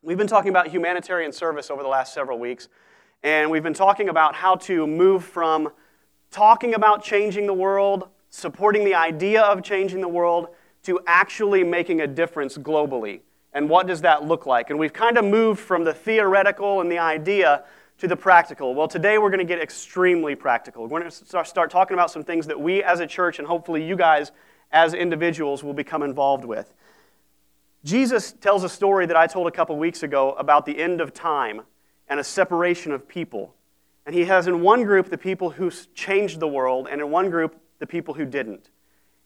We've been talking about humanitarian service over the last several weeks, and we've been talking about how to move from talking about changing the world, supporting the idea of changing the world, to actually making a difference globally. And what does that look like? And we've kind of moved from the theoretical and the idea to the practical. Well, today we're going to get extremely practical. We're going to start talking about some things that we as a church and hopefully you guys as individuals will become involved with. Jesus tells a story that I told a couple weeks ago about the end of time and a separation of people. And he has in one group the people who changed the world, and in one group the people who didn't.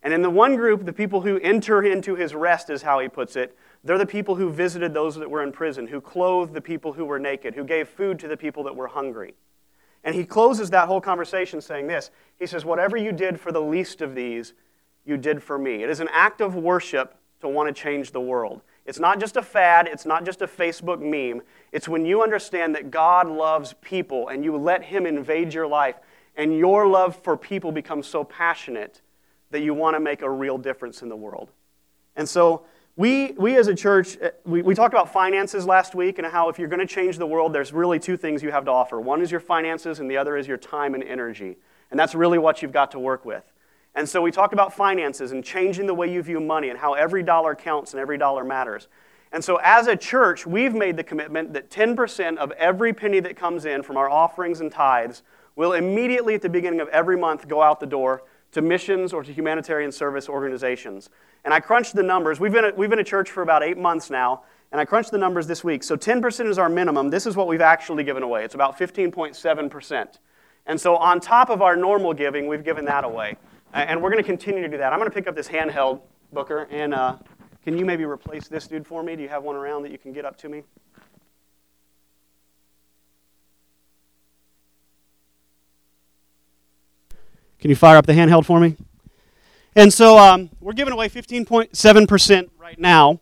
And in the one group, the people who enter into his rest, is how he puts it, they're the people who visited those that were in prison, who clothed the people who were naked, who gave food to the people that were hungry. And he closes that whole conversation saying this He says, Whatever you did for the least of these, you did for me. It is an act of worship to want to change the world. It's not just a fad, it's not just a Facebook meme. It's when you understand that God loves people and you let Him invade your life, and your love for people becomes so passionate that you want to make a real difference in the world. And so, we, we as a church, uh, we, we talked about finances last week and how if you're going to change the world, there's really two things you have to offer. One is your finances, and the other is your time and energy. And that's really what you've got to work with. And so we talked about finances and changing the way you view money and how every dollar counts and every dollar matters. And so as a church, we've made the commitment that 10% of every penny that comes in from our offerings and tithes will immediately at the beginning of every month go out the door to missions or to humanitarian service organizations. And I crunched the numbers. We've been, a, we've been a church for about eight months now, and I crunched the numbers this week. So 10% is our minimum. This is what we've actually given away. It's about 15.7%. And so on top of our normal giving, we've given that away. And we're going to continue to do that. I'm going to pick up this handheld, Booker, and uh, can you maybe replace this dude for me? Do you have one around that you can get up to me? Can you fire up the handheld for me? And so um, we're giving away 15.7% right now.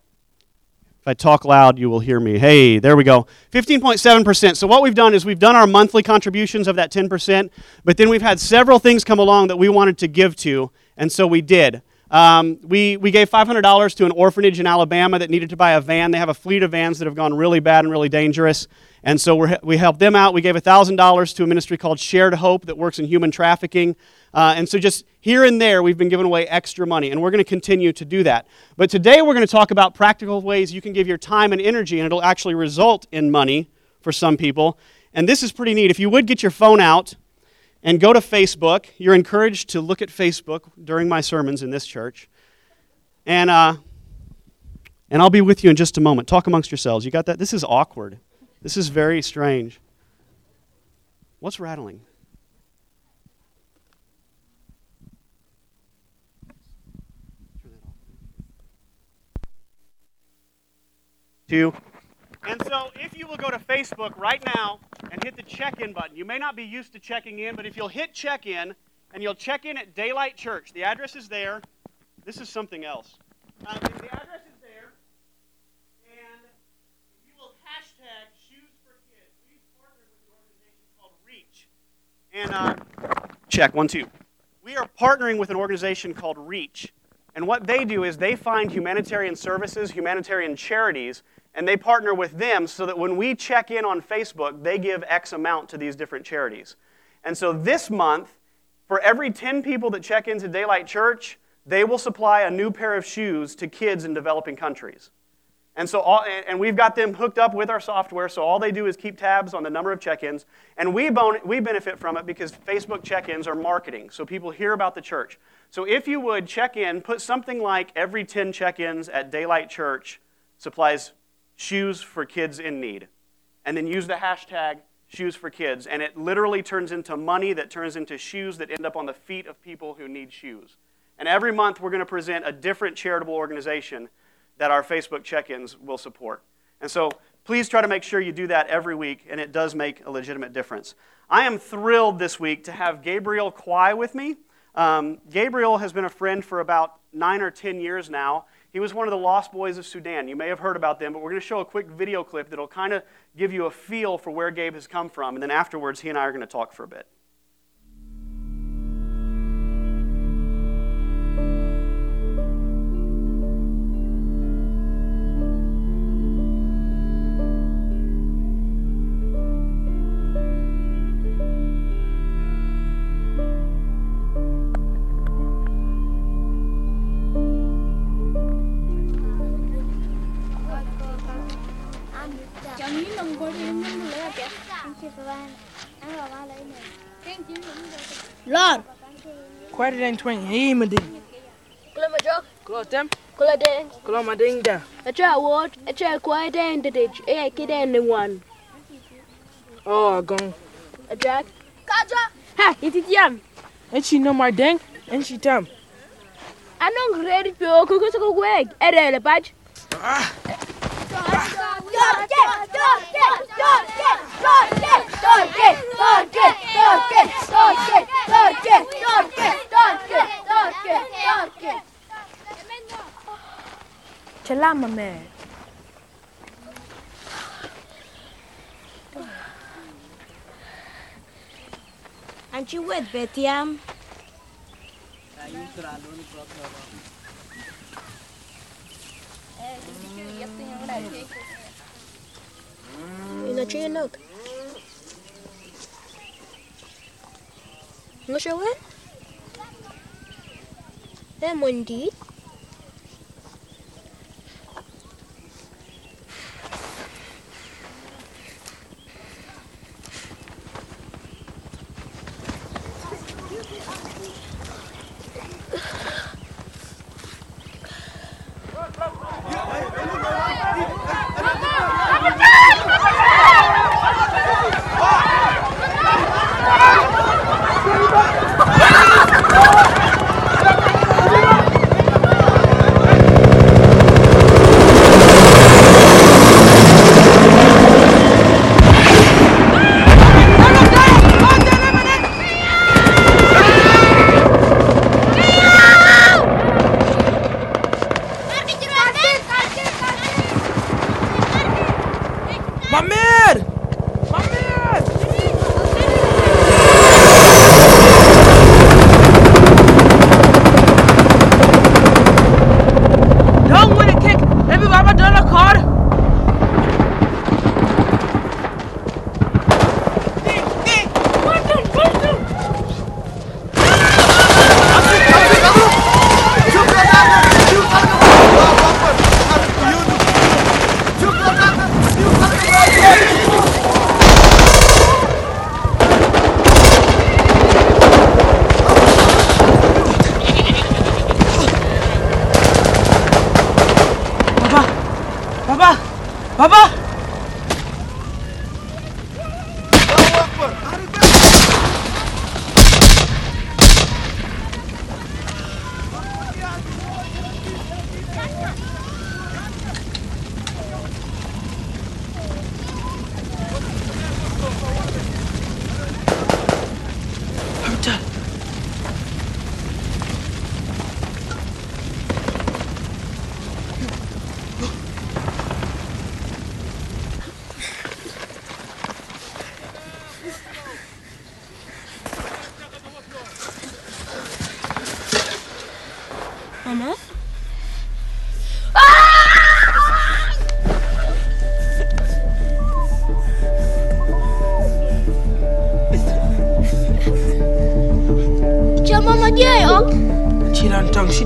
I talk loud, you will hear me. Hey, there we go. 15.7%. So, what we've done is we've done our monthly contributions of that 10%, but then we've had several things come along that we wanted to give to, and so we did. Um, we, we gave $500 to an orphanage in Alabama that needed to buy a van. They have a fleet of vans that have gone really bad and really dangerous. And so we we helped them out. We gave $1,000 to a ministry called Shared Hope that works in human trafficking. Uh, and so just here and there, we've been giving away extra money, and we're going to continue to do that. But today, we're going to talk about practical ways you can give your time and energy, and it'll actually result in money for some people. And this is pretty neat. If you would get your phone out, and go to Facebook. You're encouraged to look at Facebook during my sermons in this church. And, uh, and I'll be with you in just a moment. Talk amongst yourselves. You got that? This is awkward. This is very strange. What's rattling? Two. If you will go to Facebook right now and hit the check in button, you may not be used to checking in, but if you'll hit check in and you'll check in at Daylight Church, the address is there. This is something else. Uh, the, address is there. And if you will hashtag Shoes for Kids, we've partnered with an organization called Reach. And uh, check, one, two. We are partnering with an organization called Reach. And what they do is they find humanitarian services, humanitarian charities and they partner with them so that when we check in on Facebook, they give X amount to these different charities. And so this month, for every 10 people that check into Daylight Church, they will supply a new pair of shoes to kids in developing countries. And so, all, and we've got them hooked up with our software, so all they do is keep tabs on the number of check-ins, and we, bon- we benefit from it because Facebook check-ins are marketing, so people hear about the church. So if you would check in, put something like every 10 check-ins at Daylight Church supplies shoes for kids in need. And then use the hashtag shoes for kids. And it literally turns into money that turns into shoes that end up on the feet of people who need shoes. And every month we're going to present a different charitable organization that our Facebook check ins will support. And so please try to make sure you do that every week, and it does make a legitimate difference. I am thrilled this week to have Gabriel Kwai with me. Um, Gabriel has been a friend for about nine or ten years now. He was one of the lost boys of Sudan. You may have heard about them, but we're going to show a quick video clip that'll kind of give you a feel for where Gabe has come from. And then afterwards, he and I are going to talk for a bit. iedereen twang helemaal ding. Klem maar jok. Klopt hem. Kula ding. Kula maar ding daar. Het is een woord. Het is een kwaad en dit is. Ik heb een one. Oh, gong. A jack. Kaja. Ha, het is jam. En she no maar ding. En she tam. Anong ready pio kukusukugweg. Erele badge. Ah. Ce l'ha me. Am ci ued beti am? Aiuto la luni proprio. Eh, dici che io tengo una cecca. иначе я лег. Ну что вы? Эмондит.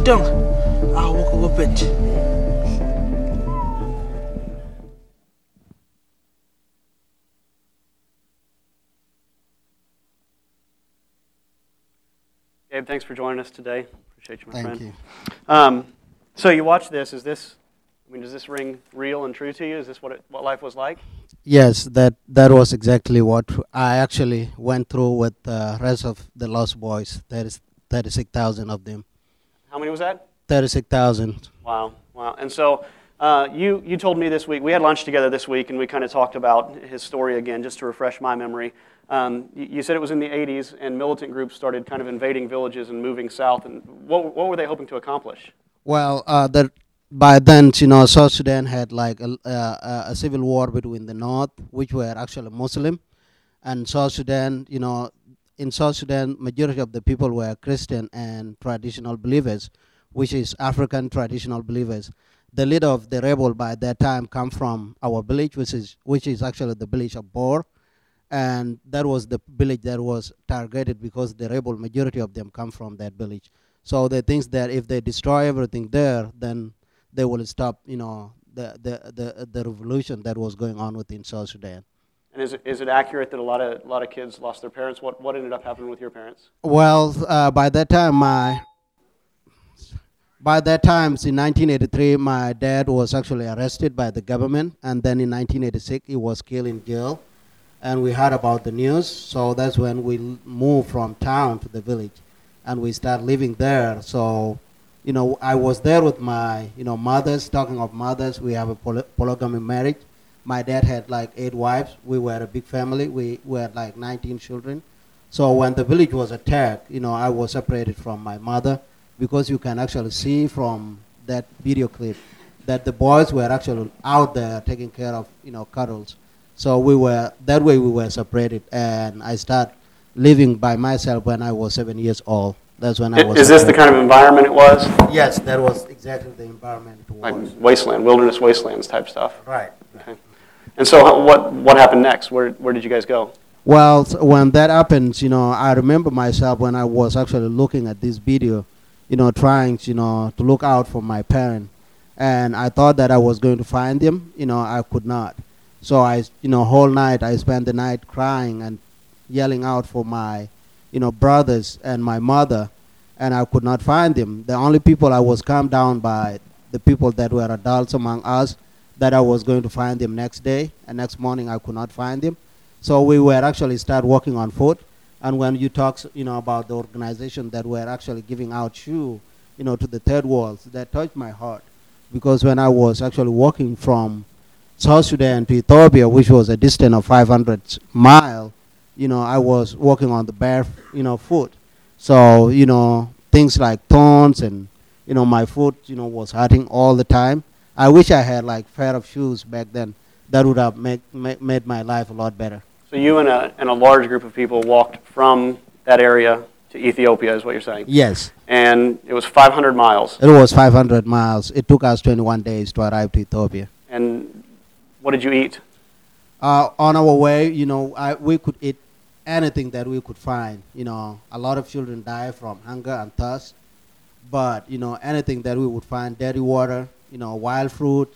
Done tongue. I'll walk over bench. Gabe, thanks for joining us today. Appreciate you, my Thank friend. you. Um, so you watch this. Is this? I mean, does this ring real and true to you? Is this what it, what life was like? Yes, that that was exactly what I actually went through with the rest of the Lost Boys. There is thirty-six thousand of them. How many was that? Thirty-six thousand. Wow, wow. And so uh, you, you told me this week, we had lunch together this week, and we kind of talked about his story again, just to refresh my memory. Um, you, you said it was in the 80s, and militant groups started kind of invading villages and moving south. And what, what were they hoping to accomplish? Well, uh, that by then, you know, South Sudan had like a, uh, a civil war between the North, which were actually Muslim, and South Sudan. You know, in South Sudan, majority of the people were Christian and traditional believers, which is African traditional believers. The leader of the rebel by that time come from our village, which is which is actually the village of Bor, and that was the village that was targeted because the rebel majority of them come from that village. So they think that if they destroy everything there, then they will stop, you know, the, the, the, the revolution that was going on within South Sudan. And is it, is it accurate that a lot of, a lot of kids lost their parents? What, what ended up happening with your parents? Well, uh, by that time, my by that time, in 1983, my dad was actually arrested by the government, and then in 1986, he was killed in jail, and we heard about the news. So that's when we moved from town to the village, and we started living there. So, you know, I was there with my, you know, mothers. Talking of mothers, we have a poly- polygamy marriage. My dad had like eight wives. We were a big family. We we had like 19 children. So when the village was attacked, you know, I was separated from my mother because you can actually see from that video clip that the boys were actually out there taking care of, you know, cuddles. So we were that way we were separated, and I started living by myself when I was seven years old. That's when I was. Is this the kind of environment it was? Yes, that was exactly the environment it Like wasteland, wilderness wastelands type stuff? Right. Okay. And so what, what happened next? Where, where did you guys go? Well, when that happens, you know, I remember myself when I was actually looking at this video, you know, trying, you know, to look out for my parent. And I thought that I was going to find them, you know, I could not. So I, you know, whole night I spent the night crying and yelling out for my, you know, brothers and my mother, and I could not find them. The only people I was calmed down by the people that were adults among us, that I was going to find them next day, and next morning I could not find them. So we were actually start working on foot. And when you talk, you know, about the organization that were actually giving out shoe, you know, to the third world, that touched my heart. Because when I was actually walking from South Sudan to Ethiopia, which was a distance of 500 mile, you know, I was walking on the bare, you know, foot. So, you know, things like thorns and, you know, my foot, you know, was hurting all the time. I wish I had like pair of shoes back then. That would have make, ma- made my life a lot better. So you and a, and a large group of people walked from that area to Ethiopia, is what you're saying? Yes, And it was 500 miles. it was 500 miles. It took us 21 days to arrive to Ethiopia. And what did you eat? Uh, on our way, you know, I, we could eat anything that we could find. You know, a lot of children die from hunger and thirst, but you know, anything that we would find, dirty water, you know, wild fruit,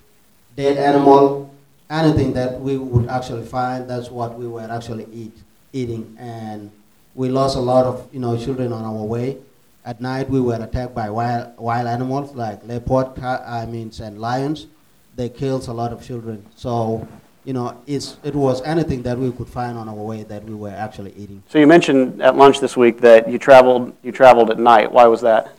dead animal, anything that we would actually find, that's what we were actually eat, eating. And we lost a lot of, you know, children on our way. At night, we were attacked by wild, wild animals like leopard, ca- I mean, and lions. They killed a lot of children. So, you know, it's, it was anything that we could find on our way that we were actually eating. So you mentioned at lunch this week that you traveled, you traveled at night. Why was that?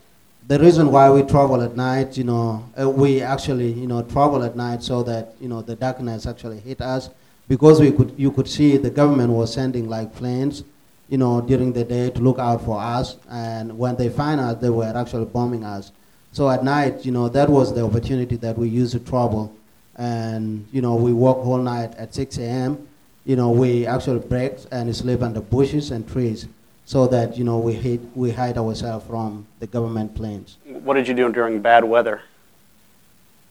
The reason why we travel at night, you know, uh, we actually, you know, travel at night so that, you know, the darkness actually hit us because we could, you could see the government was sending like planes, you know, during the day to look out for us. And when they find us, they were actually bombing us. So at night, you know, that was the opportunity that we used to travel. And, you know, we walk whole night at 6 a.m. You know, we actually break and sleep under bushes and trees so that, you know, we hide, we hide ourselves from the government planes. What did you do during bad weather?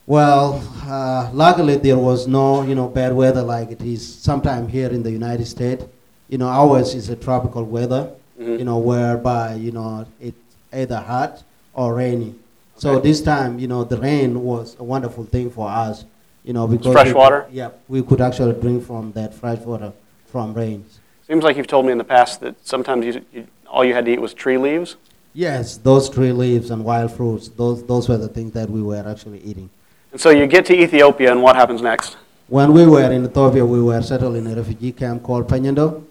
Well, uh, luckily there was no, you know, bad weather like it is sometimes here in the United States. You know, ours is a tropical weather, Mhm. you know, whereby, you know, it's either hot or rainy. So this time, you know, the rain was a wonderful thing for us, you know, because fresh we water? Yeah, we could actually drink from that fresh water from rains. Seems like you've told me in the past that sometimes you, you, all you had to eat was tree leaves. Yes, those tree leaves and wild fruits, those, those were the things that we were actually eating. And so you get to Ethiopia, and what happens next? When we were in Ethiopia, we were settled in a refugee camp called Penyendo,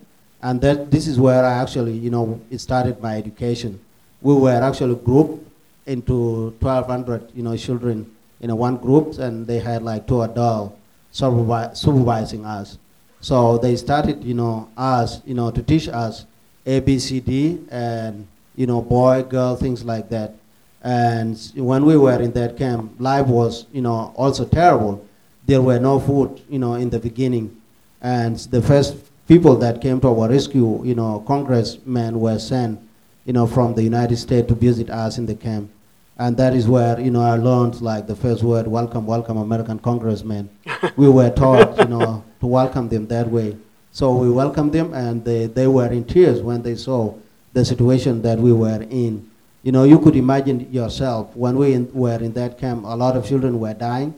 and that this is where I actually, you know, it started my education. We were actually grouped into 1,200, you know, children in a one group, and they had like two adults supervi- supervising us. So they started, you know, us, you know, to teach us A, B, C, D, and you know, boy, girl, things like that. And when we were in that camp, life was, you know, also terrible. There were no food, you know, in the beginning. And the first people that came to our rescue, you know, congressmen were sent, you know, from the United States to visit us in the camp. And that is where, you know, I learned like the first word, welcome, welcome, American congressmen. we were taught, you know, to welcome them that way. So we welcomed them and they, they were in tears when they saw the situation that we were in. You know, you could imagine yourself when we in, were in that camp, a lot of children were dying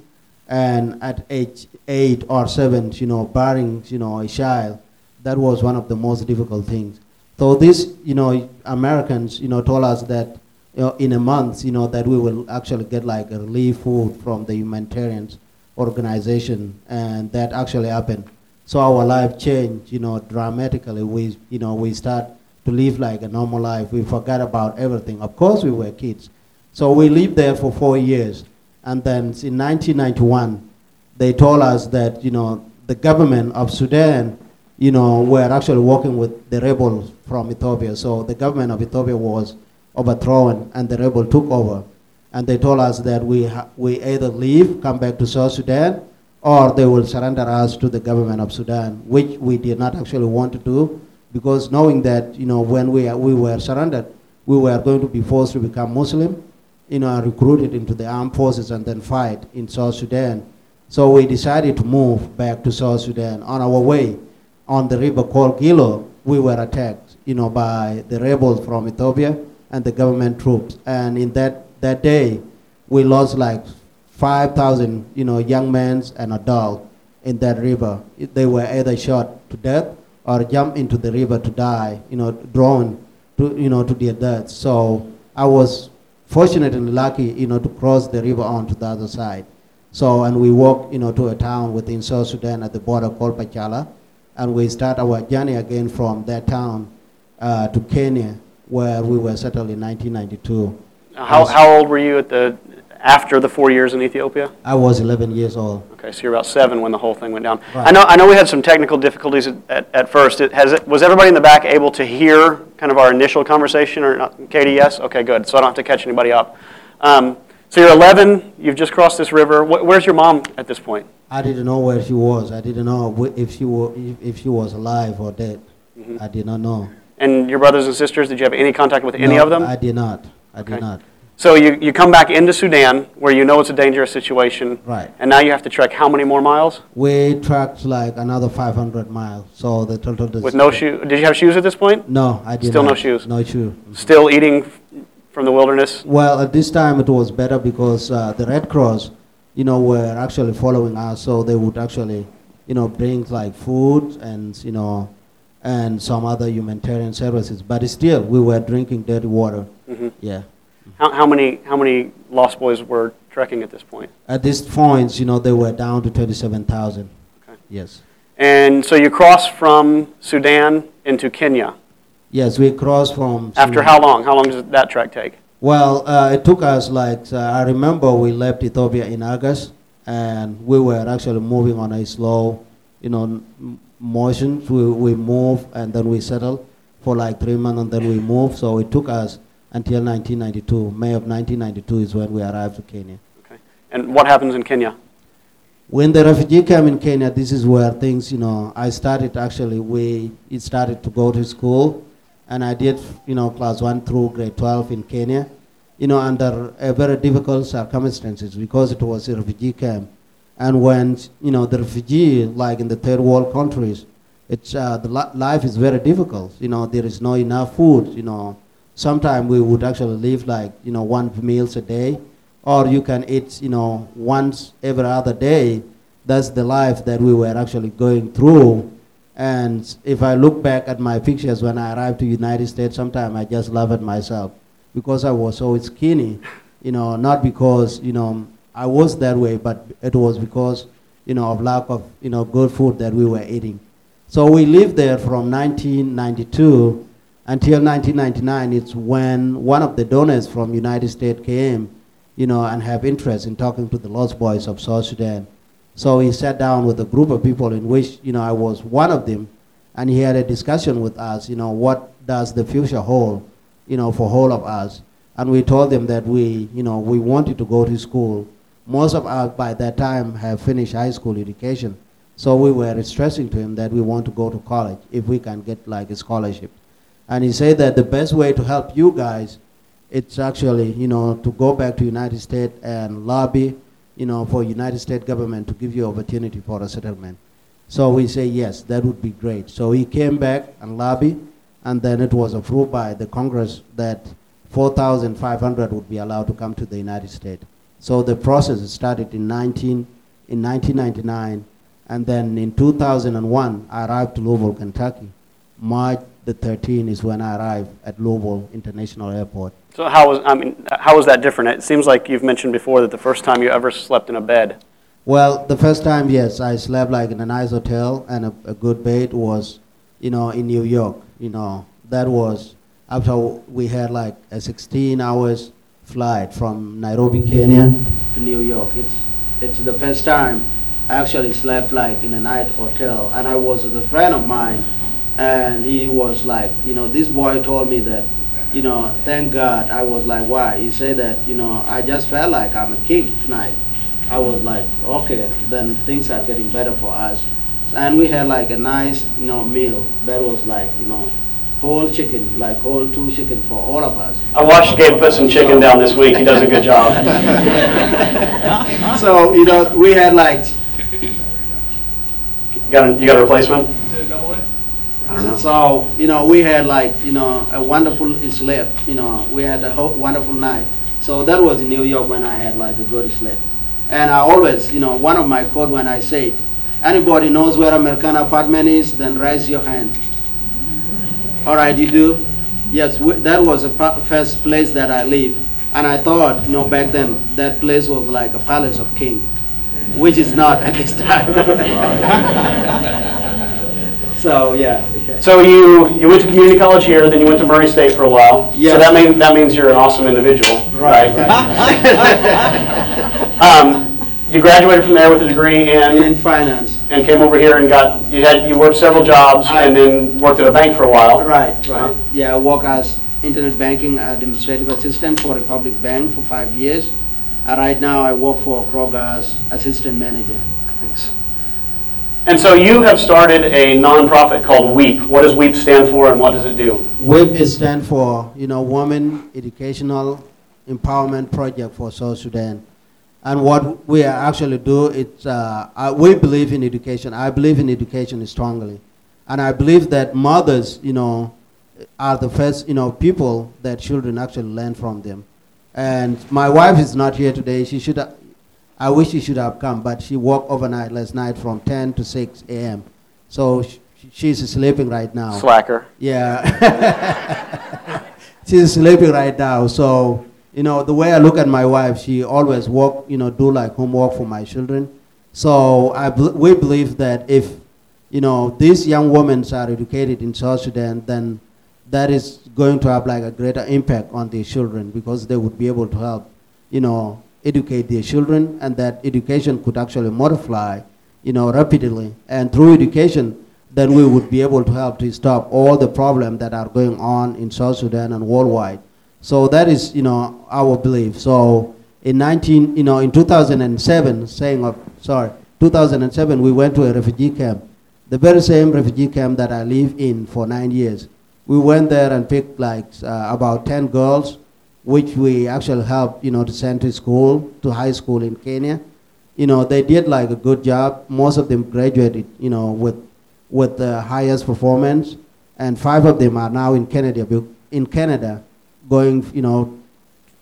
And at age eight or seven, you know, bearing, you know, a child, that was one of the most difficult things. So this, you know, Americans, you know, told us that know, in a month, you know, that we will actually get like a relief food from the humanitarian organization, and that actually happened. So our life changed, you know, dramatically. We, you know, we start to live like a normal life. We forgot about everything. Of course, we were kids. So we lived there for four years, and then in 1991, they told us that, you know, the government of Sudan, you know, were actually working with the rebels from Ethiopia. So the government of Ethiopia was overthrown, and the rebel took over. And they told us that we, we either leave, come back to South Sudan, or they will surrender us to the government of Sudan, which we did not actually want to do, because knowing that, you know, when we, we were surrendered, we were going to be forced to become Muslim, you know, recruited into the armed forces and then fight in South Sudan. So we decided to move back to South Sudan. On our way, on the river called Gilo, we were attacked, you know, by the rebels from Ethiopia and the government troops. And in that, that day, we lost like 5,000, you know, young men and adults in that river. They were either shot to death or jumped into the river to die, you know, drawn to, you know, to their death. So I was fortunate and lucky, you know, to cross the river onto the other side. So, and we walked, you know, to a town within South Sudan at the border called Pochala, and we start our journey again from that town uh, to Kenya, where we were settled in 1992. How, how old were you at the, after the four years in Ethiopia? I was 11 years old. Okay, so you're about seven when the whole thing went down. I know, I know we had some technical difficulties at, at, at first. It, has it, was everybody in the back able to hear kind of our initial conversation, or not? Katie, yes? Okay, good. So I don't have to catch anybody up. Um, so you're 11. You've just crossed this river. Wh- where's your mom at this point? I didn't know where she was. I didn't know if she, were, if, if she was alive or dead. I did not know. And your brothers and sisters, did you have any contact with any No, of them? I did not. I Okay. did not. So you, you come back into Sudan, where you know it's a dangerous situation. Right. And now you have to trek how many more miles? We tracked like another 500 miles. So the total distance. With no shoe? Did you have shoes at this point? No, I did not. Still no shoes? No shoe. Still eating f- from the wilderness? Well, at this time it was better because uh, the Red Cross, you know, were actually following us, so they would actually, you know, bring like food and you know, and some other humanitarian services. But still, we were drinking dirty water. Mhm. Yeah. How, how many how many lost boys were trekking at this point? At this point, you know, they were down to 27,000. Okay. Yes. And so you cross from Sudan into Kenya. Yes, we crossed from. After Sudan. how long? How long does that trek take? Well, uh, it took us like, uh, I remember we left Ethiopia in August and we were actually moving on a slow, you know, m- motion. We, we moved and then we settle for like three months and then we move. So it took us until 1992. May of 1992 is when we arrived to Kenya. Okay. And what happens in Kenya? When the refugee came in Kenya, this is where things, you know, I started actually, we it started to go to school, and I did, you know, class one through grade 12 in Kenya, you know, under a very difficult circumstances because it was a refugee camp. And when, you know, the refugee, like in the third world countries, it's, uh, the li- life is very difficult. You know, there is no enough food, you know. Sometimes we would actually live like, you know, one meals a day, or you can eat, you know, once every other day. That's the life that we were actually going through. And if I look back at my pictures when I arrived to United States, sometimes I just laugh at myself because I was so skinny, you know, not because, you know, I was that way, but it was because, you know, of lack of, you know, good food that we were eating. So we lived there from 1992 until 1999. It's when one of the donors from United States came, you know, and have interest in talking to the lost boys of South Sudan. So he sat down with a group of people in which, you know, I was one of them, and he had a discussion with us, you know, what does the future hold, you know, for all of us. And we told them that we, you know, we wanted to go to school. Most of us by that time have finished high school education. So we were stressing to him that we want to go to college if we can get like a scholarship. And he said that the best way to help you guys, it's actually, you know, to go back to United States and lobby, you know, for United States government to give you opportunity for a settlement. So we say, yes, that would be great. So he came back and lobbied, and then it was approved by the Congress that 4,500 would be allowed to come to the United States. So the process started in in 1999, and then in 2001 I arrived to Louisville, Kentucky. March the 13th is when I arrived at Louisville International Airport. So how was I mean how was that different? It seems like you've mentioned before that the first time you ever slept in a bed. Well, the first time, yes, I slept like in a nice hotel and a, a good bed was, you know, in New York. You know, that was after we had like a 16 hours flight from Nairobi, Kenya to New York. It's, it's the first time I actually slept like in a night hotel. And I was with a friend of mine and he was like, you know, this boy told me that, you know, thank God. I was like, why? He said that, you know, I just felt like I'm a king tonight. I was like, okay, then things are getting better for us. And we had like a nice, you know, meal that was like, you know, whole chicken, like whole two chicken for all of us. I watched Gabe put some chicken down this week. He does a good job. So, you know, we had like, got a, you got a replacement? I don't know. so, you know, we had like, you know, a wonderful sleep, you know, we had a ho- wonderful night. So that was in New York when I had like a good sleep. And I always, you know, one of my code when I say, it, anybody knows where American apartment is, then raise your hand. All right, you do? Yes, we, that was the first place that I live. And I thought, you know, back then, that place was like a palace of king, which is not at this time. so, yeah. So you, you went to community college here, then you went to Murray State for a while. Yes. So that mean, that means you're an awesome individual, right? Um, you graduated from there with a degree In in, finance. And came over here and got, you had, you worked several jobs and then worked at a bank for a while. Right, right. Yeah, I work as internet banking administrative assistant for Republic Bank for five years. And right now I work for Kroger as assistant manager. Thanks. And so you have started a nonprofit called WEEP. What does WEEP stand for and what does it do? WEEP is stand for, you know, Women Educational Empowerment Project for South Sudan. And what we actually do, it's, uh, we believe in education. I believe in education strongly. And I believe that mothers, you know, are the first, you know, people that children actually learn from them. And my wife is not here today. She should, ha- I wish she should have come, but she worked overnight last night from 10 to 6 a.m. So sh- she's sleeping right now. Slacker. Yeah. She's sleeping right now. So, you know, the way I look at my wife, she always work, you know, do like homework for my children. So I bel we believe that if, you know, these young women are educated in South Sudan, then that is going to have like a greater impact on their children because they would be able to help, you know, educate their children and that education could actually multiply, you know, rapidly. And through education, then we would be able to help to stop all the problems that are going on in South Sudan and worldwide. So that is, you know, our belief. So in 19, you know, in 2007, saying of, sorry, 2007, we went to a refugee camp, the very same refugee camp that I lived in for nine years. We went there and picked like uh, about 10 girls, which we actually helped, you know, to send to school, to high school in Kenya. You know, they did like a good job. Most of them graduated, you know, with with the highest performance, and five of them are now in Canada. In Canada, going, you know,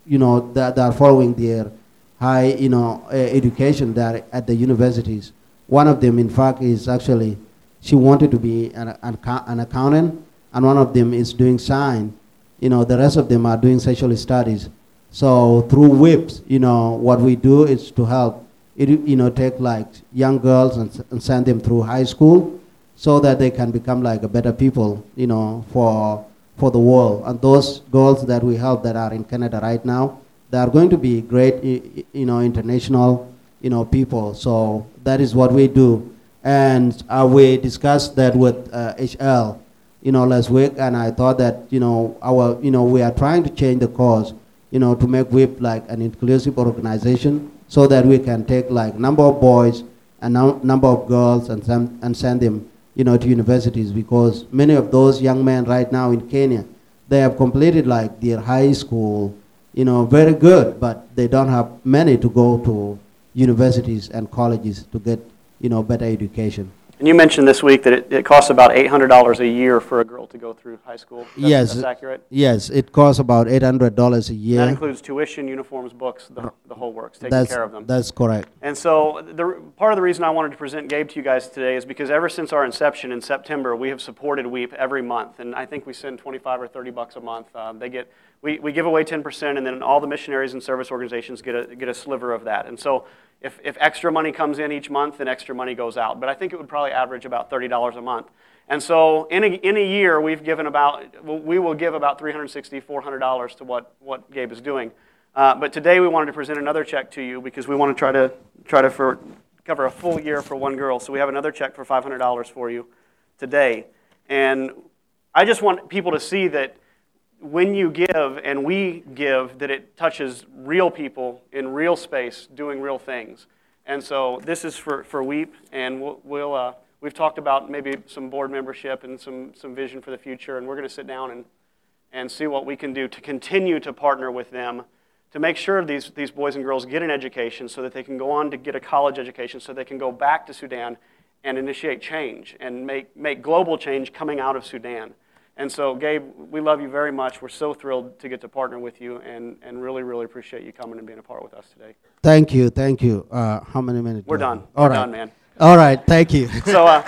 you know, that they are following their high, you know, uh, education there at the universities. One of them, in fact, is actually she wanted to be an, an, an accountant, and one of them is doing sign. You know, the rest of them are doing social studies. So through WEEPs, you know, what we do is to help, edu- you know, take like young girls and, and send them through high school so that they can become like a better people, you know, for for the world. And those girls that we help that are in Canada right now, they are going to be great, you know, international, you know, people. So that is what we do. And uh, we discussed that with uh, HL, you know, last week, and I thought that, you know, our, you know, we are trying to change the cause, you know, to make WEEP like an inclusive organization so that we can take like number of boys and num- number of girls and, send and send them, you know, to universities because many of those young men right now in Kenya, they have completed like their high school, you know, very good, but they don't have money to go to universities and colleges to get, you know, better education. And you mentioned this week that it, it costs about $800 a year for a girl to go through high school. That's, Yes. That's accurate? Yes, it costs about eight hundred dollars a year. That includes tuition, uniforms, books, the, the whole works, taking that's care of them. that's correct. And so, the, part of the reason I wanted to present Gabe to you guys today is because ever since our inception in September, we have supported WEEP every month, and I think we send 25 or 30 bucks a month. Um, they get, we, we give away 10%, and then all the missionaries and service organizations get a, get a sliver of that. And so, if, if extra money comes in each month, then extra money goes out. But I think it would probably average about $30 a month. And so, in a, in a year, we've given about, we will give about $360, $400 to what, what Gabe is doing. Uh, but today we wanted to present another check to you because we want to try to try to for, cover a full year for one girl. So we have another check for $500 for you today. And I just want people to see that when you give and we give, that it touches real people in real space doing real things. And so this is for, for WEEP, and we'll, we'll uh, we've talked about maybe some board membership and some, some vision for the future, and we're going to sit down and, and see what we can do to continue to partner with them to make sure these, these boys and girls get an education so that they can go on to get a college education so they can go back to Sudan and initiate change and make, make global change coming out of Sudan. And so, Gabe, we love you very much. We're so thrilled to get to partner with you and, and really, really appreciate you coming and being a part with us today. Thank you, thank you. Uh, how many minutes? We're do done. have? We're All right. done, man. All right, thank you. So, uh,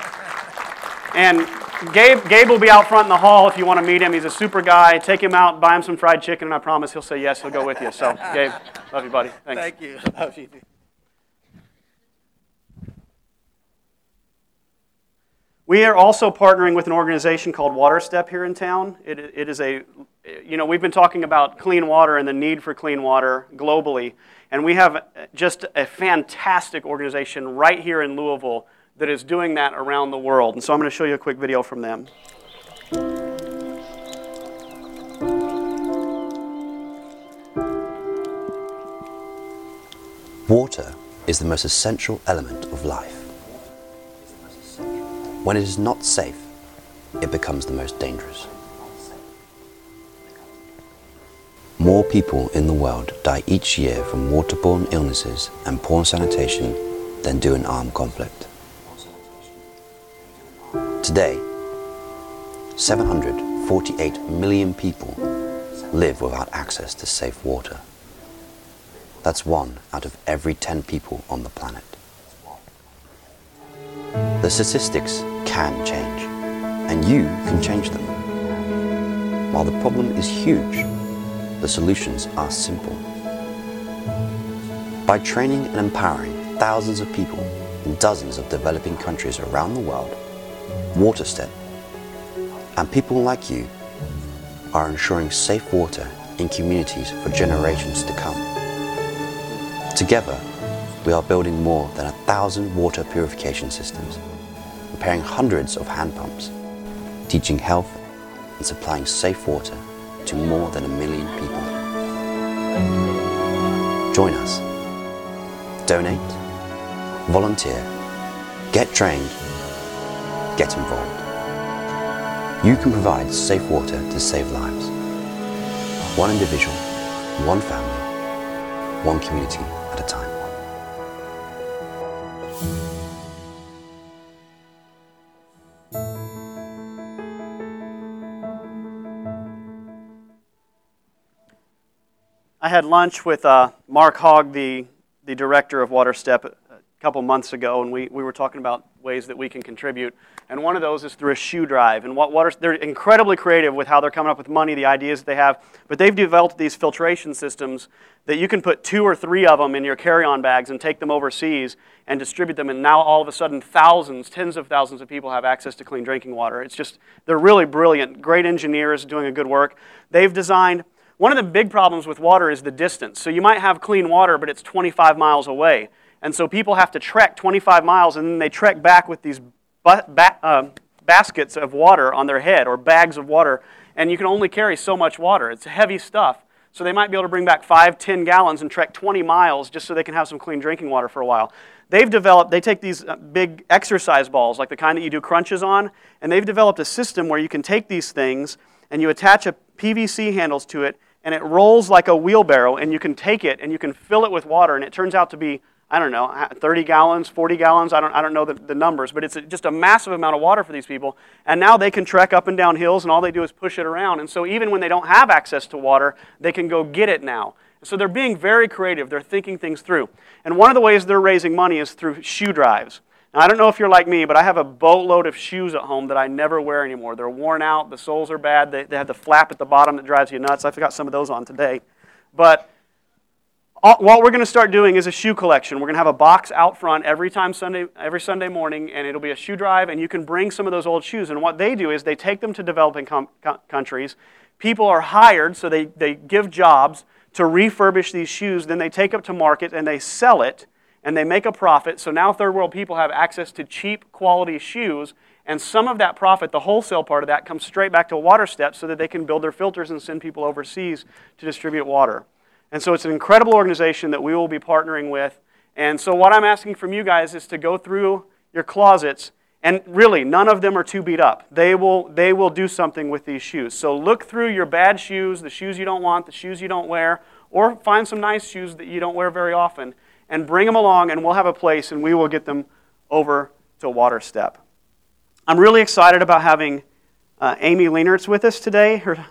and Gabe, Gabe will be out front in the hall if you want to meet him. He's a super guy. Take him out, buy him some fried chicken, and I promise he'll say yes. He'll go with you. So, Gabe, love you, buddy. Thanks. Thank you. Love you. We are also partnering with an organization called WaterStep here in town. It, it is a, you know, we've been talking about clean water and the need for clean water globally. And we have just a fantastic organization right here in Louisville that is doing that around the world. And so I'm going to show you a quick video from them. Water is the most essential element of life. When it is not safe, it becomes the most dangerous. More people in the world die each year from waterborne illnesses and poor sanitation than do in armed conflict. Today, 748 million people live without access to safe water. That's one out of every 10 people on the planet. The statistics can change, and you can change them. While the problem is huge, the solutions are simple. By training and empowering thousands of people in dozens of developing countries around the world, WaterStep and people like you are ensuring safe water in communities for generations to come. Together, we are building more than a thousand water purification systems, repairing hundreds of hand pumps, teaching health and supplying safe water to more than a million people. Join us. Donate, volunteer, get trained, get involved. You can provide safe water to save lives. One individual, one family, one community I had lunch with uh, Mark Hogg, the, the director of WaterStep, a couple months ago, and we, we were talking about ways that we can contribute. And one of those is through a shoe drive. And what water, they're incredibly creative with how they're coming up with money, the ideas that they have. But they've developed these filtration systems that you can put two or three of them in your carry-on bags and take them overseas and distribute them. And now all of a sudden, thousands, tens of thousands of people have access to clean drinking water. It's just, they're really brilliant. Great engineers doing a good work. They've designed one of the big problems with water is the distance. So you might have clean water, but it's 25 miles away. And so people have to trek 25 miles and then they trek back with these ba- ba- uh, baskets of water on their head or bags of water. And you can only carry so much water. It's heavy stuff. So they might be able to bring back five, 10 gallons and trek 20 miles just so they can have some clean drinking water for a while. They've developed, they take these uh, big exercise balls, like the kind that you do crunches on, and they've developed a system where you can take these things and you attach a PVC handles to it and it rolls like a wheelbarrow and you can take it and you can fill it with water and it turns out to be I don't know, 30 gallons, 40 gallons, I don't, I don't know the, the numbers, but it's just a massive amount of water for these people. And now they can trek up and down hills, and all they do is push it around. And so even when they don't have access to water, they can go get it now. So they're being very creative. They're thinking things through. And one of the ways they're raising money is through shoe drives. Now, I don't know if you're like me, but I have a boatload of shoes at home that I never wear anymore. They're worn out, the soles are bad, they, they have the flap at the bottom that drives you nuts. I forgot some of those on today. But what we're going to start doing is a shoe collection. We're going to have a box out front every time Sunday, every Sunday morning, and it'll be a shoe drive, and you can bring some of those old shoes. And what they do is they take them to developing com- countries. People are hired, so they, they give jobs to refurbish these shoes. Then they take it to market and they sell it, and they make a profit. So now third world people have access to cheap quality shoes, and some of that profit, the wholesale part of that, comes straight back to WaterSteps so that they can build their filters and send people overseas to distribute water. And so it's an incredible organization that we will be partnering with. And so what I'm asking from you guys is to go through your closets and really none of them are too beat up. They will they will do something with these shoes. So look through your bad shoes, the shoes you don't want, the shoes you don't wear, or find some nice shoes that you don't wear very often and bring them along and we'll have a place and we will get them over to WaterStep. I'm really excited about having uh, Amy Leenertz with us today. Her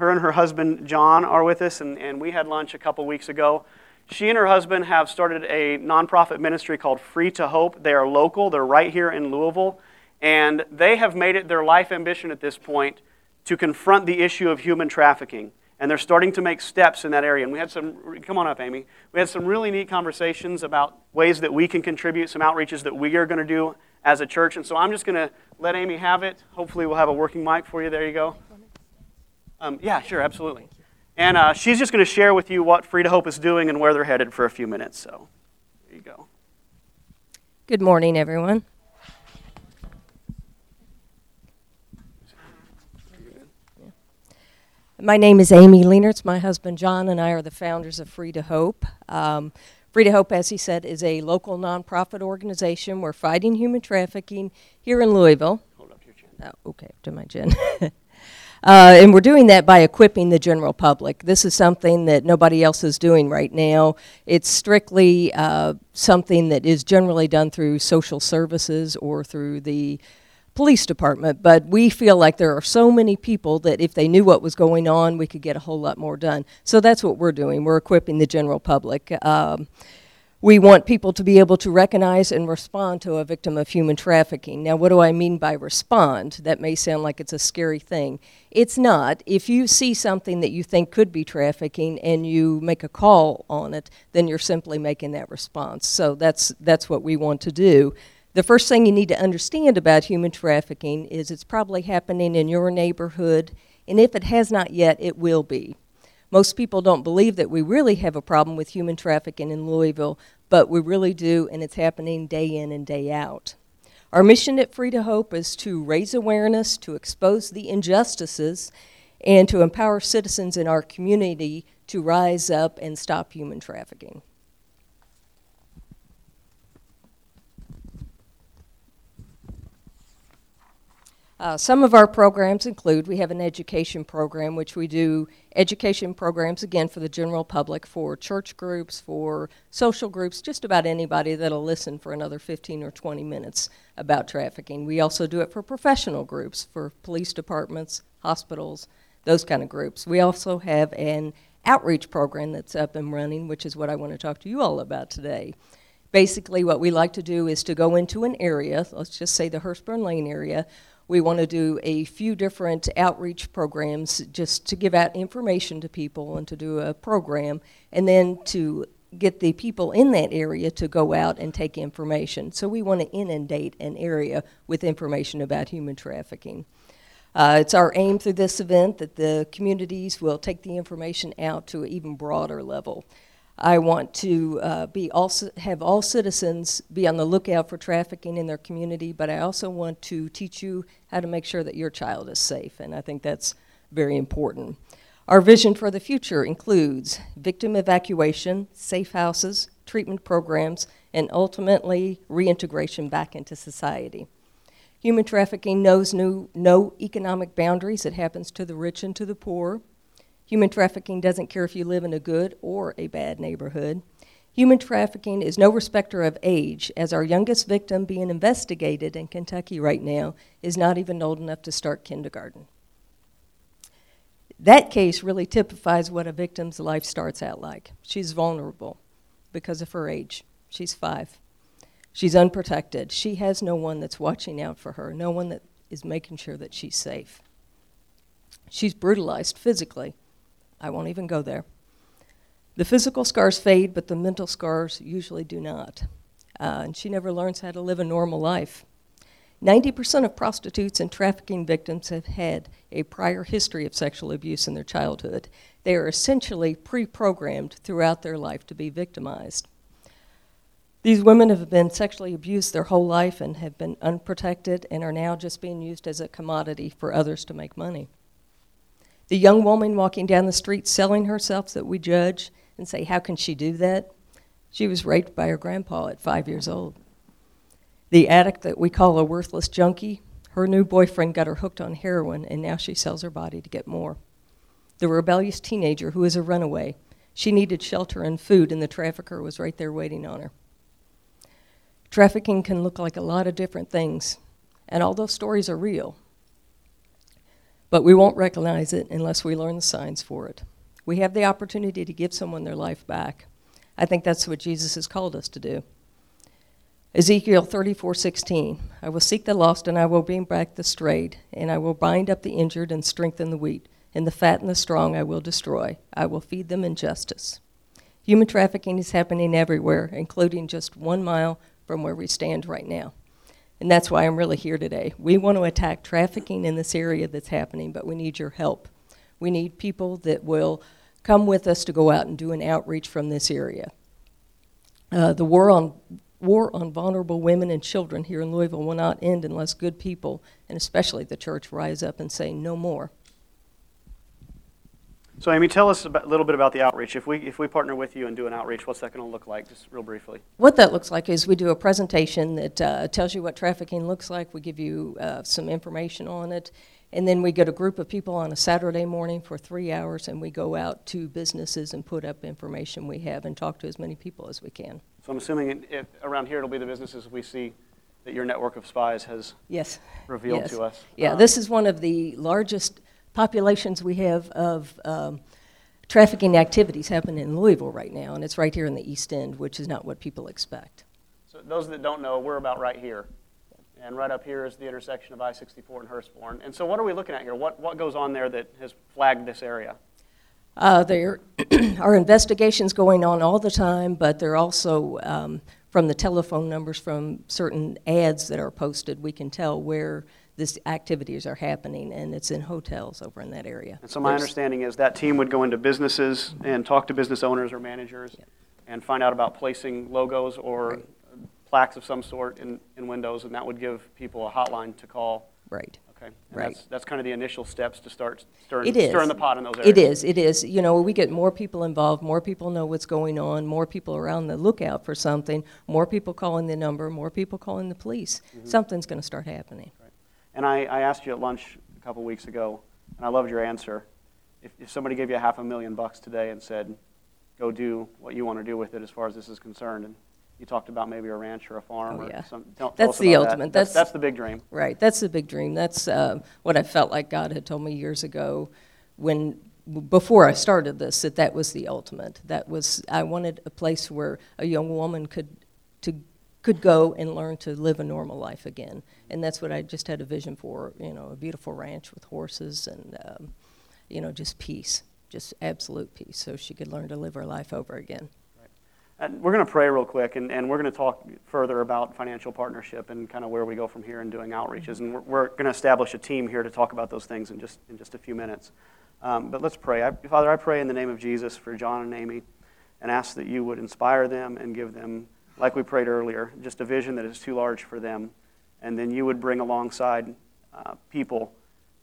her and her husband, John, are with us, and, and we had lunch a couple weeks ago. She and her husband have started a nonprofit ministry called Free to Hope. They are local, they're right here in Louisville, and they have made it their life ambition at this point to confront the issue of human trafficking. And they're starting to make steps in that area. And we had some, come on up, Amy. We had some really neat conversations about ways that we can contribute, some outreaches that we are going to do as a church. And so I'm just going to let Amy have it. Hopefully, we'll have a working mic for you. There you go. Um, yeah, sure, absolutely. And uh, she's just going to share with you what Free to Hope is doing and where they're headed for a few minutes. So there you go. Good morning, everyone. My name is Amy Leenertz. My husband John and I are the founders of Free to Hope. Um, Free to Hope, as he said, is a local nonprofit organization. We're fighting human trafficking here in Louisville. Hold up your chin. Oh, okay, to my chin. Uh, and we're doing that by equipping the general public. This is something that nobody else is doing right now. It's strictly uh, something that is generally done through social services or through the police department. But we feel like there are so many people that if they knew what was going on, we could get a whole lot more done. So that's what we're doing. We're equipping the general public. Um, we want people to be able to recognize and respond to a victim of human trafficking. Now, what do I mean by respond? That may sound like it's a scary thing. It's not. If you see something that you think could be trafficking and you make a call on it, then you're simply making that response. So that's, that's what we want to do. The first thing you need to understand about human trafficking is it's probably happening in your neighborhood, and if it has not yet, it will be. Most people don't believe that we really have a problem with human trafficking in Louisville, but we really do, and it's happening day in and day out. Our mission at Free to Hope is to raise awareness, to expose the injustices, and to empower citizens in our community to rise up and stop human trafficking. Uh, some of our programs include we have an education program, which we do education programs again for the general public, for church groups, for social groups, just about anybody that'll listen for another 15 or 20 minutes about trafficking. We also do it for professional groups, for police departments, hospitals, those kind of groups. We also have an outreach program that's up and running, which is what I want to talk to you all about today. Basically, what we like to do is to go into an area, let's just say the Hurstbourne Lane area, we want to do a few different outreach programs just to give out information to people and to do a program, and then to get the people in that area to go out and take information. So we want to inundate an area with information about human trafficking. Uh, it's our aim through this event that the communities will take the information out to an even broader level. I want to uh, be also have all citizens be on the lookout for trafficking in their community, but I also want to teach you how to make sure that your child is safe, and I think that's very important. Our vision for the future includes victim evacuation, safe houses, treatment programs, and ultimately reintegration back into society. Human trafficking knows no, no economic boundaries. It happens to the rich and to the poor. Human trafficking doesn't care if you live in a good or a bad neighborhood. Human trafficking is no respecter of age, as our youngest victim being investigated in Kentucky right now is not even old enough to start kindergarten. That case really typifies what a victim's life starts out like. She's vulnerable because of her age. She's five. She's unprotected. She has no one that's watching out for her, no one that is making sure that she's safe. She's brutalized physically. I won't even go there. The physical scars fade, but the mental scars usually do not. Uh, and she never learns how to live a normal life. 90% of prostitutes and trafficking victims have had a prior history of sexual abuse in their childhood. They are essentially pre programmed throughout their life to be victimized. These women have been sexually abused their whole life and have been unprotected and are now just being used as a commodity for others to make money. The young woman walking down the street selling herself that we judge and say, How can she do that? She was raped by her grandpa at five years old. The addict that we call a worthless junkie, her new boyfriend got her hooked on heroin, and now she sells her body to get more. The rebellious teenager who is a runaway, she needed shelter and food, and the trafficker was right there waiting on her. Trafficking can look like a lot of different things, and all those stories are real. But we won't recognize it unless we learn the signs for it. We have the opportunity to give someone their life back. I think that's what Jesus has called us to do. Ezekiel 34:16 I will seek the lost and I will bring back the strayed and I will bind up the injured and strengthen the weak and the fat and the strong I will destroy I will feed them in justice Human trafficking is happening everywhere including just 1 mile from where we stand right now and that's why I'm really here today. We want to attack trafficking in this area that's happening but we need your help. We need people that will come with us to go out and do an outreach from this area. Uh, the war on war on vulnerable women and children here in Louisville will not end unless good people, and especially the church, rise up and say no more. So, Amy, tell us a little bit about the outreach. If we, if we partner with you and do an outreach, what's that going to look like, just real briefly? What that looks like is we do a presentation that uh, tells you what trafficking looks like. We give you uh, some information on it. And then we get a group of people on a Saturday morning for three hours, and we go out to businesses and put up information we have and talk to as many people as we can. So I'm assuming if, around here it'll be the businesses we see that your network of spies has yes. revealed yes. to us. Yeah, um, this is one of the largest populations we have of um, trafficking activities happening in Louisville right now, and it's right here in the East End, which is not what people expect. So those that don't know, we're about right here. And right up here is the intersection of I-64 and Hurstbourne. And so what are we looking at here? What, what goes on there that has flagged this area? Uh, there are investigations going on all the time, but there are also um, from the telephone numbers from certain ads that are posted, we can tell where these activities are happening, and it's in hotels over in that area. And so my There's, understanding is that team would go into businesses and talk to business owners or managers and find out about placing logos or right. plaques of some sort in, in windows, and that would give people a hotline to call. Right. Okay. And right. That's, that's kind of the initial steps to start stirring, stirring the pot in those areas. It is. It is. You know, we get more people involved, more people know what's going on, more people around the lookout for something, more people calling the number, more people calling the police. Mm-hmm. Something's going to start happening. And I, I asked you at lunch a couple weeks ago, and I loved your answer. If, if somebody gave you a half a million bucks today and said, go do what you want to do with it as far as this is concerned, and you talked about maybe a ranch or a farm. Oh, yeah. Some, that's the ultimate. That. That's, that's, that's, the big dream. Right. That's the big dream. That's uh, what I felt like God had told me years ago when before I started this that that was the ultimate. That was I wanted a place where a young woman could to could go and learn to live a normal life again. And that's what I just had a vision for, you know, a beautiful ranch with horses and um, you know, just peace, just absolute peace so she could learn to live her life over again. And we're going to pray real quick, and, and we're going to talk further about financial partnership and kind of where we go from here in doing outreaches. And we're, we're going to establish a team here to talk about those things in just, in just a few minutes. Um, but let's pray. I, Father, I pray in the name of Jesus for John and Amy and ask that you would inspire them and give them, like we prayed earlier, just a vision that is too large for them. And then you would bring alongside uh, people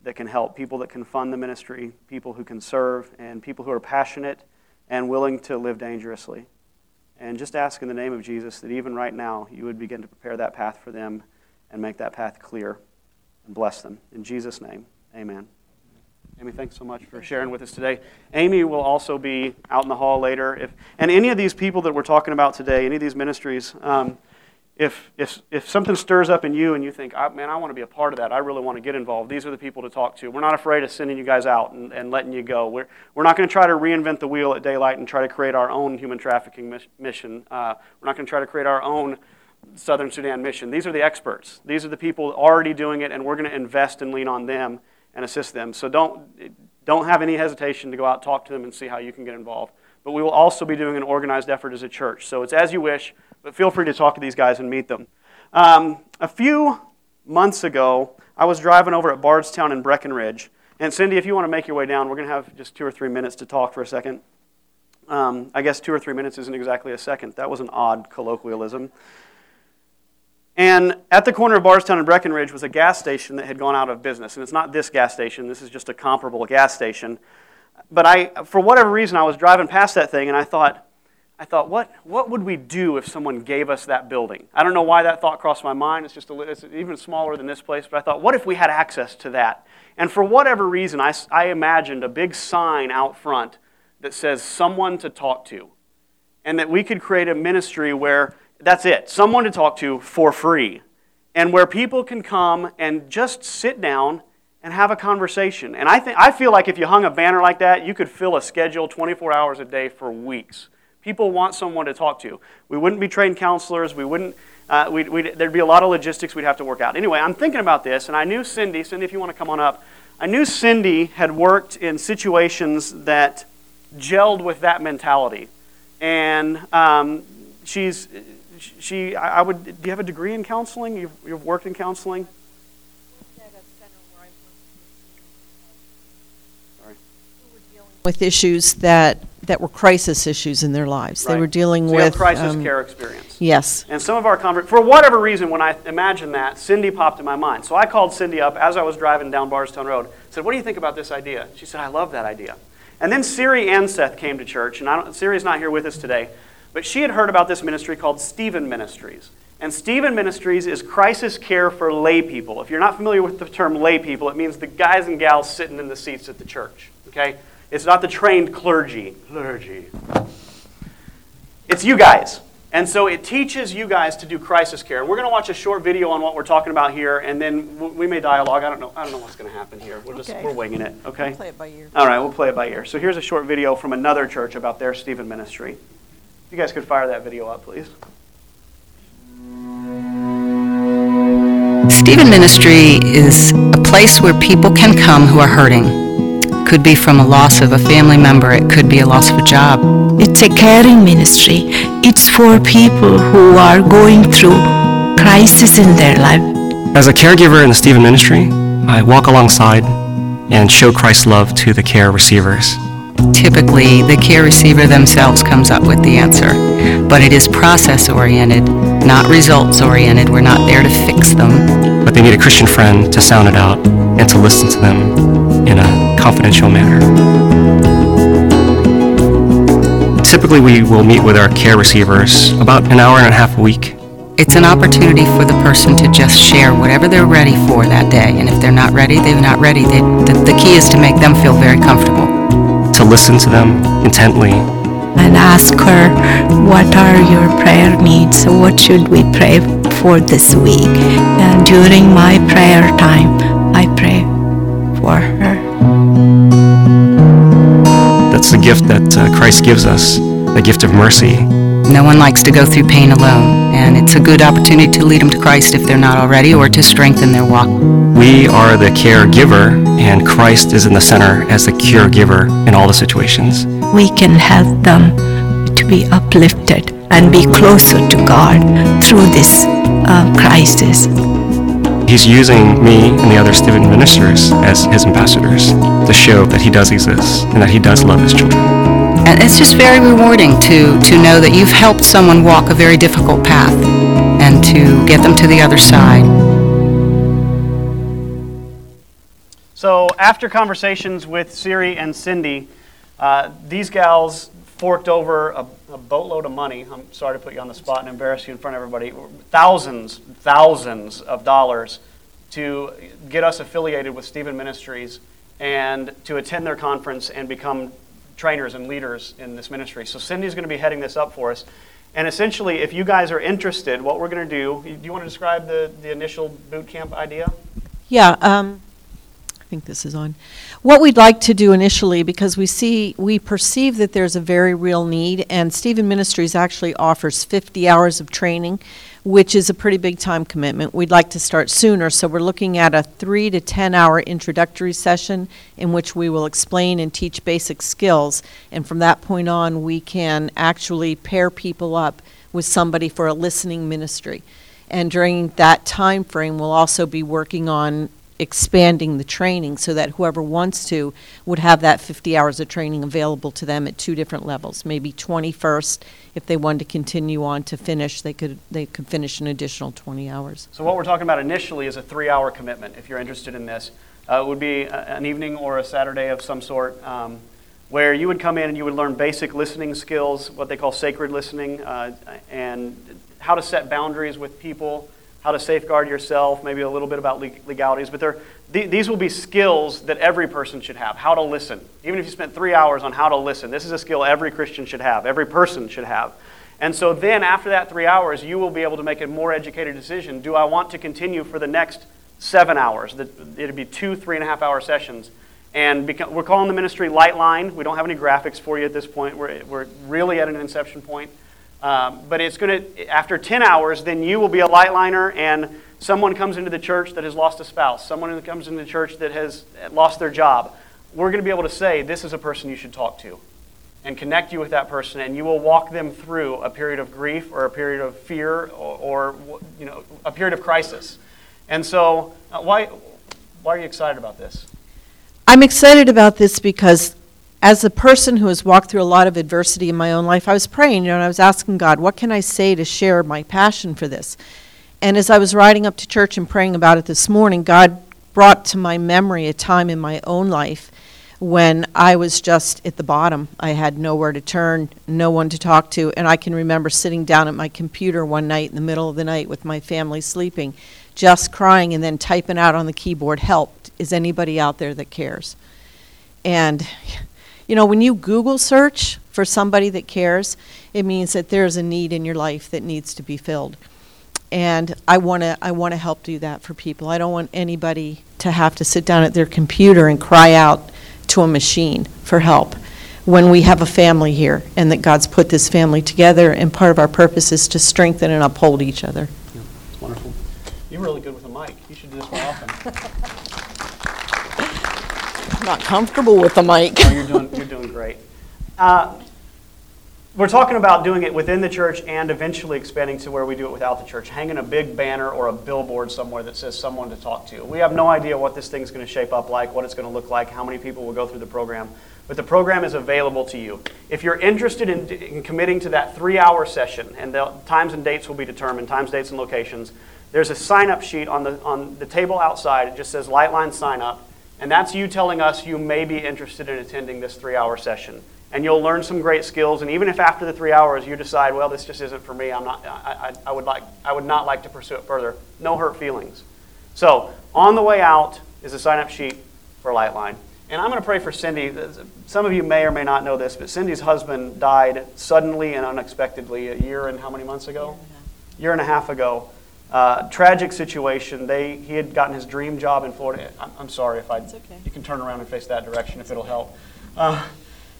that can help, people that can fund the ministry, people who can serve, and people who are passionate and willing to live dangerously. And just ask in the name of Jesus that even right now you would begin to prepare that path for them and make that path clear and bless them. In Jesus' name, amen. Amy, thanks so much for sharing with us today. Amy will also be out in the hall later. If, and any of these people that we're talking about today, any of these ministries, um, if, if, if something stirs up in you and you think, man, I want to be a part of that, I really want to get involved, these are the people to talk to. We're not afraid of sending you guys out and, and letting you go. We're, we're not going to try to reinvent the wheel at Daylight and try to create our own human trafficking mission. Uh, we're not going to try to create our own Southern Sudan mission. These are the experts. These are the people already doing it, and we're going to invest and lean on them and assist them. So don't, don't have any hesitation to go out, talk to them, and see how you can get involved. But we will also be doing an organized effort as a church. So it's as you wish, but feel free to talk to these guys and meet them. Um, a few months ago, I was driving over at Bardstown in Breckenridge. And Cindy, if you want to make your way down, we're going to have just two or three minutes to talk for a second. Um, I guess two or three minutes isn't exactly a second. That was an odd colloquialism. And at the corner of Bardstown and Breckenridge was a gas station that had gone out of business. And it's not this gas station, this is just a comparable gas station. But I, for whatever reason, I was driving past that thing and I thought, I thought, what, what would we do if someone gave us that building? I don't know why that thought crossed my mind. It's just a, it's even smaller than this place. But I thought, what if we had access to that? And for whatever reason, I, I imagined a big sign out front that says someone to talk to. And that we could create a ministry where that's it. Someone to talk to for free. And where people can come and just sit down and have a conversation. And I, think, I feel like if you hung a banner like that, you could fill a schedule 24 hours a day for weeks. People want someone to talk to. We wouldn't be trained counselors. We wouldn't, uh, we'd, we'd, there'd be a lot of logistics we'd have to work out. Anyway, I'm thinking about this, and I knew Cindy. Cindy, if you want to come on up. I knew Cindy had worked in situations that gelled with that mentality. And um, she's she, I would, do you have a degree in counseling? You've, you've worked in counseling? With issues that, that were crisis issues in their lives. Right. They were dealing so with. crisis um, care experience. Yes. And some of our conver- for whatever reason, when I imagined that, Cindy popped in my mind. So I called Cindy up as I was driving down Bardstown Road. Said, "What do you think about this idea?" She said, "I love that idea." And then Siri Anseth came to church, and I don't, Siri's not here with us today. But she had heard about this ministry called Stephen Ministries. And Stephen Ministries is crisis care for lay people. If you're not familiar with the term lay people, it means the guys and gals sitting in the seats at the church. Okay? It's not the trained clergy. Clergy. It's you guys. And so it teaches you guys to do crisis care. And we're going to watch a short video on what we're talking about here, and then we may dialogue. I don't know. I don't know what's going to happen here. We're just Okay. we're winging it. Okay. Play it by ear. All right, we'll play it by ear. So here's a short video from another church about their Stephen ministry. If you guys could fire that video up, please. Stephen Ministry is a place where people can come who are hurting. Could be from a loss of a family member, it could be a loss of a job. It's a caring ministry. It's for people who are going through crisis in their life. As a caregiver in the Stephen Ministry, I walk alongside and show Christ's love to the care receivers. Typically, the care receiver themselves comes up with the answer, but it is process oriented, not results oriented. We're not there to fix them. But they need a Christian friend to sound it out and to listen to them in a confidential manner. Typically, we will meet with our care receivers about an hour and a half a week. It's an opportunity for the person to just share whatever they're ready for that day. And if they're not ready, they're not ready. They, the, the key is to make them feel very comfortable. Listen to them intently. And ask her, what are your prayer needs? What should we pray for this week? And during my prayer time, I pray for her. That's the gift that uh, Christ gives us, the gift of mercy. No one likes to go through pain alone, and it's a good opportunity to lead them to Christ if they're not already or to strengthen their walk. We are the caregiver, and Christ is in the center as the caregiver in all the situations. We can help them to be uplifted and be closer to God through this uh, crisis. He's using me and the other Stephen ministers as his ambassadors to show that he does exist and that he does love his children. And it's just very rewarding to, to know that you've helped someone walk a very difficult path and to get them to the other side. So after conversations with Siri and Cindy, uh, these gals forked over a, a, boatload of money. I'm sorry to put you on the spot and embarrass you in front of everybody. Thousands, thousands of dollars to get us affiliated with Stephen Ministries and to attend their conference and become trainers and leaders in this ministry. So Cindy's going to be heading this up for us. And essentially, if you guys are interested, what we're going to do, do you want to describe the, the initial boot camp idea? Yeah, um, I think this is on. What we'd like to do initially, because we see, we perceive that there's a very real need, and Stephen Ministries actually offers 50 hours of training, which is a pretty big time commitment. We'd like to start sooner, so we're looking at a three to 10 hour introductory session in which we will explain and teach basic skills. And from that point on, we can actually pair people up with somebody for a listening ministry. And during that time frame, we'll also be working on expanding the training so that whoever wants to would have that 50 hours of training available to them at two different levels. Maybe 21st, if they wanted to continue on to finish, they could they could finish an additional 20 hours. So what we're talking about initially is a three-hour commitment. If you're interested in this, uh, it would be an evening or a Saturday of some sort. Um, where you would come in and you would learn basic listening skills, what they call sacred listening, uh, and how to set boundaries with people, how to safeguard yourself, maybe a little bit about legalities. But th- these will be skills that every person should have how to listen. Even if you spent three hours on how to listen, this is a skill every Christian should have, every person should have. And so then, after that three hours, you will be able to make a more educated decision. Do I want to continue for the next seven hours? It'd be two, three and a half hour sessions. And we're calling the ministry Lightline. We don't have any graphics for you at this point. We're really at an inception point. Um, but it's going to, after 10 hours, then you will be a lightliner and someone comes into the church that has lost a spouse, someone who comes into the church that has lost their job. We're going to be able to say, this is a person you should talk to and connect you with that person, and you will walk them through a period of grief or a period of fear or, or you know, a period of crisis. And so, uh, why, why are you excited about this? I'm excited about this because as a person who has walked through a lot of adversity in my own life, I was praying, you know, and I was asking God, what can I say to share my passion for this? And as I was riding up to church and praying about it this morning, God brought to my memory a time in my own life when I was just at the bottom. I had nowhere to turn, no one to talk to, and I can remember sitting down at my computer one night in the middle of the night with my family sleeping, just crying and then typing out on the keyboard, help, is anybody out there that cares? And, you know, when you Google search for somebody that cares, it means that there's a need in your life that needs to be filled. And I want to I want to help do that for people. I don't want anybody to have to sit down at their computer and cry out to a machine for help when we have a family here and that God's put this family together and part of our purpose is to strengthen and uphold each other. Yeah, it's wonderful. You're really good with a mic. You should do this more often. I'm not comfortable with the mic. oh, Uh, we're talking about doing it within the church and eventually expanding to where we do it without the church, hanging a big banner or a billboard somewhere that says someone to talk to. We have no idea what this thing's going to shape up like, what it's going to look like, how many people will go through the program, but the program is available to you. If you're interested in, in committing to that three hour session, and the times and dates will be determined, times, dates, and locations, there's a sign up sheet on the, on the table outside. It just says Lightline Sign Up. And that's you telling us you may be interested in attending this three hour session. And you'll learn some great skills. And even if after the three hours you decide, well, this just isn't for me, I'm not, I, I, I, would, like, I would not like to pursue it further, no hurt feelings. So, on the way out is a sign up sheet for Lightline. And I'm going to pray for Cindy. Some of you may or may not know this, but Cindy's husband died suddenly and unexpectedly a year and how many months ago? Year and a half ago. Uh, tragic situation. They, he had gotten his dream job in Florida. I'm, I'm sorry if I. Okay. You can turn around and face that direction if it'll help. Uh,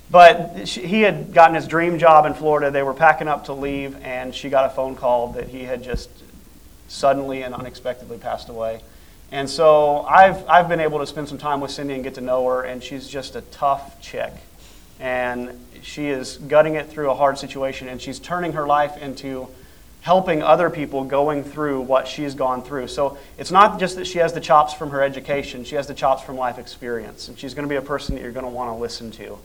but she, he had gotten his dream job in Florida. They were packing up to leave, and she got a phone call that he had just suddenly and unexpectedly passed away. And so I've, I've been able to spend some time with Cindy and get to know her, and she's just a tough chick. And she is gutting it through a hard situation, and she's turning her life into helping other people going through what she's gone through. So it's not just that she has the chops from her education, she has the chops from life experience. And she's going to be a person that you're going to want to listen to.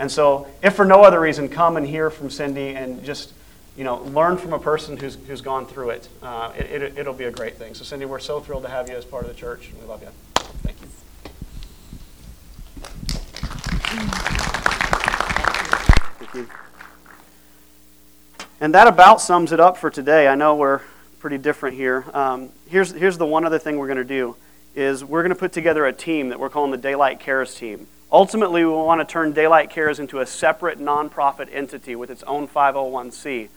And so, if for no other reason, come and hear from Cindy and just you know, learn from a person who's, who's gone through it. Uh, it, it. It'll be a great thing. So, Cindy, we're so thrilled to have you as part of the church, we love you. Thank you. Thank you. And that about sums it up for today. I know we're pretty different here. Um, here's, here's the one other thing we're going to do. is we're going to put together a team that we're calling the Daylight Cares team. Ultimately, we want to turn Daylight Cares into a separate nonprofit entity with its own 501c.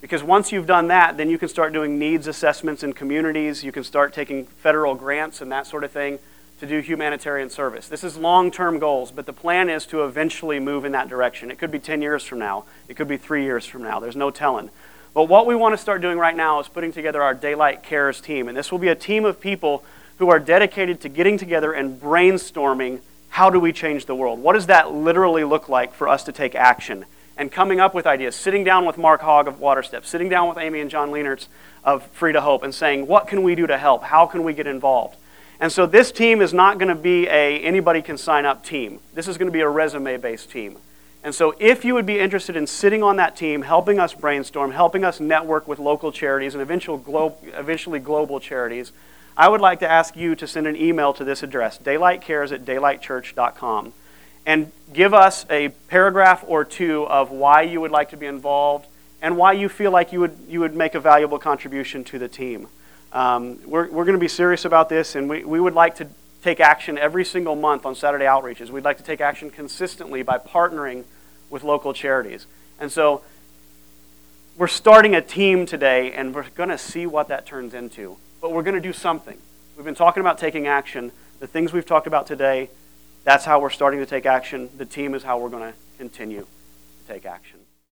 Because once you've done that, then you can start doing needs assessments in communities. You can start taking federal grants and that sort of thing to do humanitarian service. This is long term goals, but the plan is to eventually move in that direction. It could be 10 years from now, it could be three years from now. There's no telling. But what we want to start doing right now is putting together our Daylight Cares team. And this will be a team of people who are dedicated to getting together and brainstorming how do we change the world? What does that literally look like for us to take action? And coming up with ideas, sitting down with Mark Hogg of WaterStep, sitting down with Amy and John Leenertz of Free to Hope, and saying, what can we do to help? How can we get involved? And so this team is not going to be a anybody can sign up team. This is going to be a resume based team. And so if you would be interested in sitting on that team, helping us brainstorm, helping us network with local charities and eventual glo- eventually global charities, I would like to ask you to send an email to this address, daylightcares at daylightchurch.com, and give us a paragraph or two of why you would like to be involved and why you feel like you would, you would make a valuable contribution to the team. Um, we're we're going to be serious about this, and we, we would like to take action every single month on Saturday outreaches. We'd like to take action consistently by partnering with local charities. And so we're starting a team today, and we're going to see what that turns into. But we're going to do something. We've been talking about taking action. The things we've talked about today, that's how we're starting to take action. The team is how we're going to continue to take action.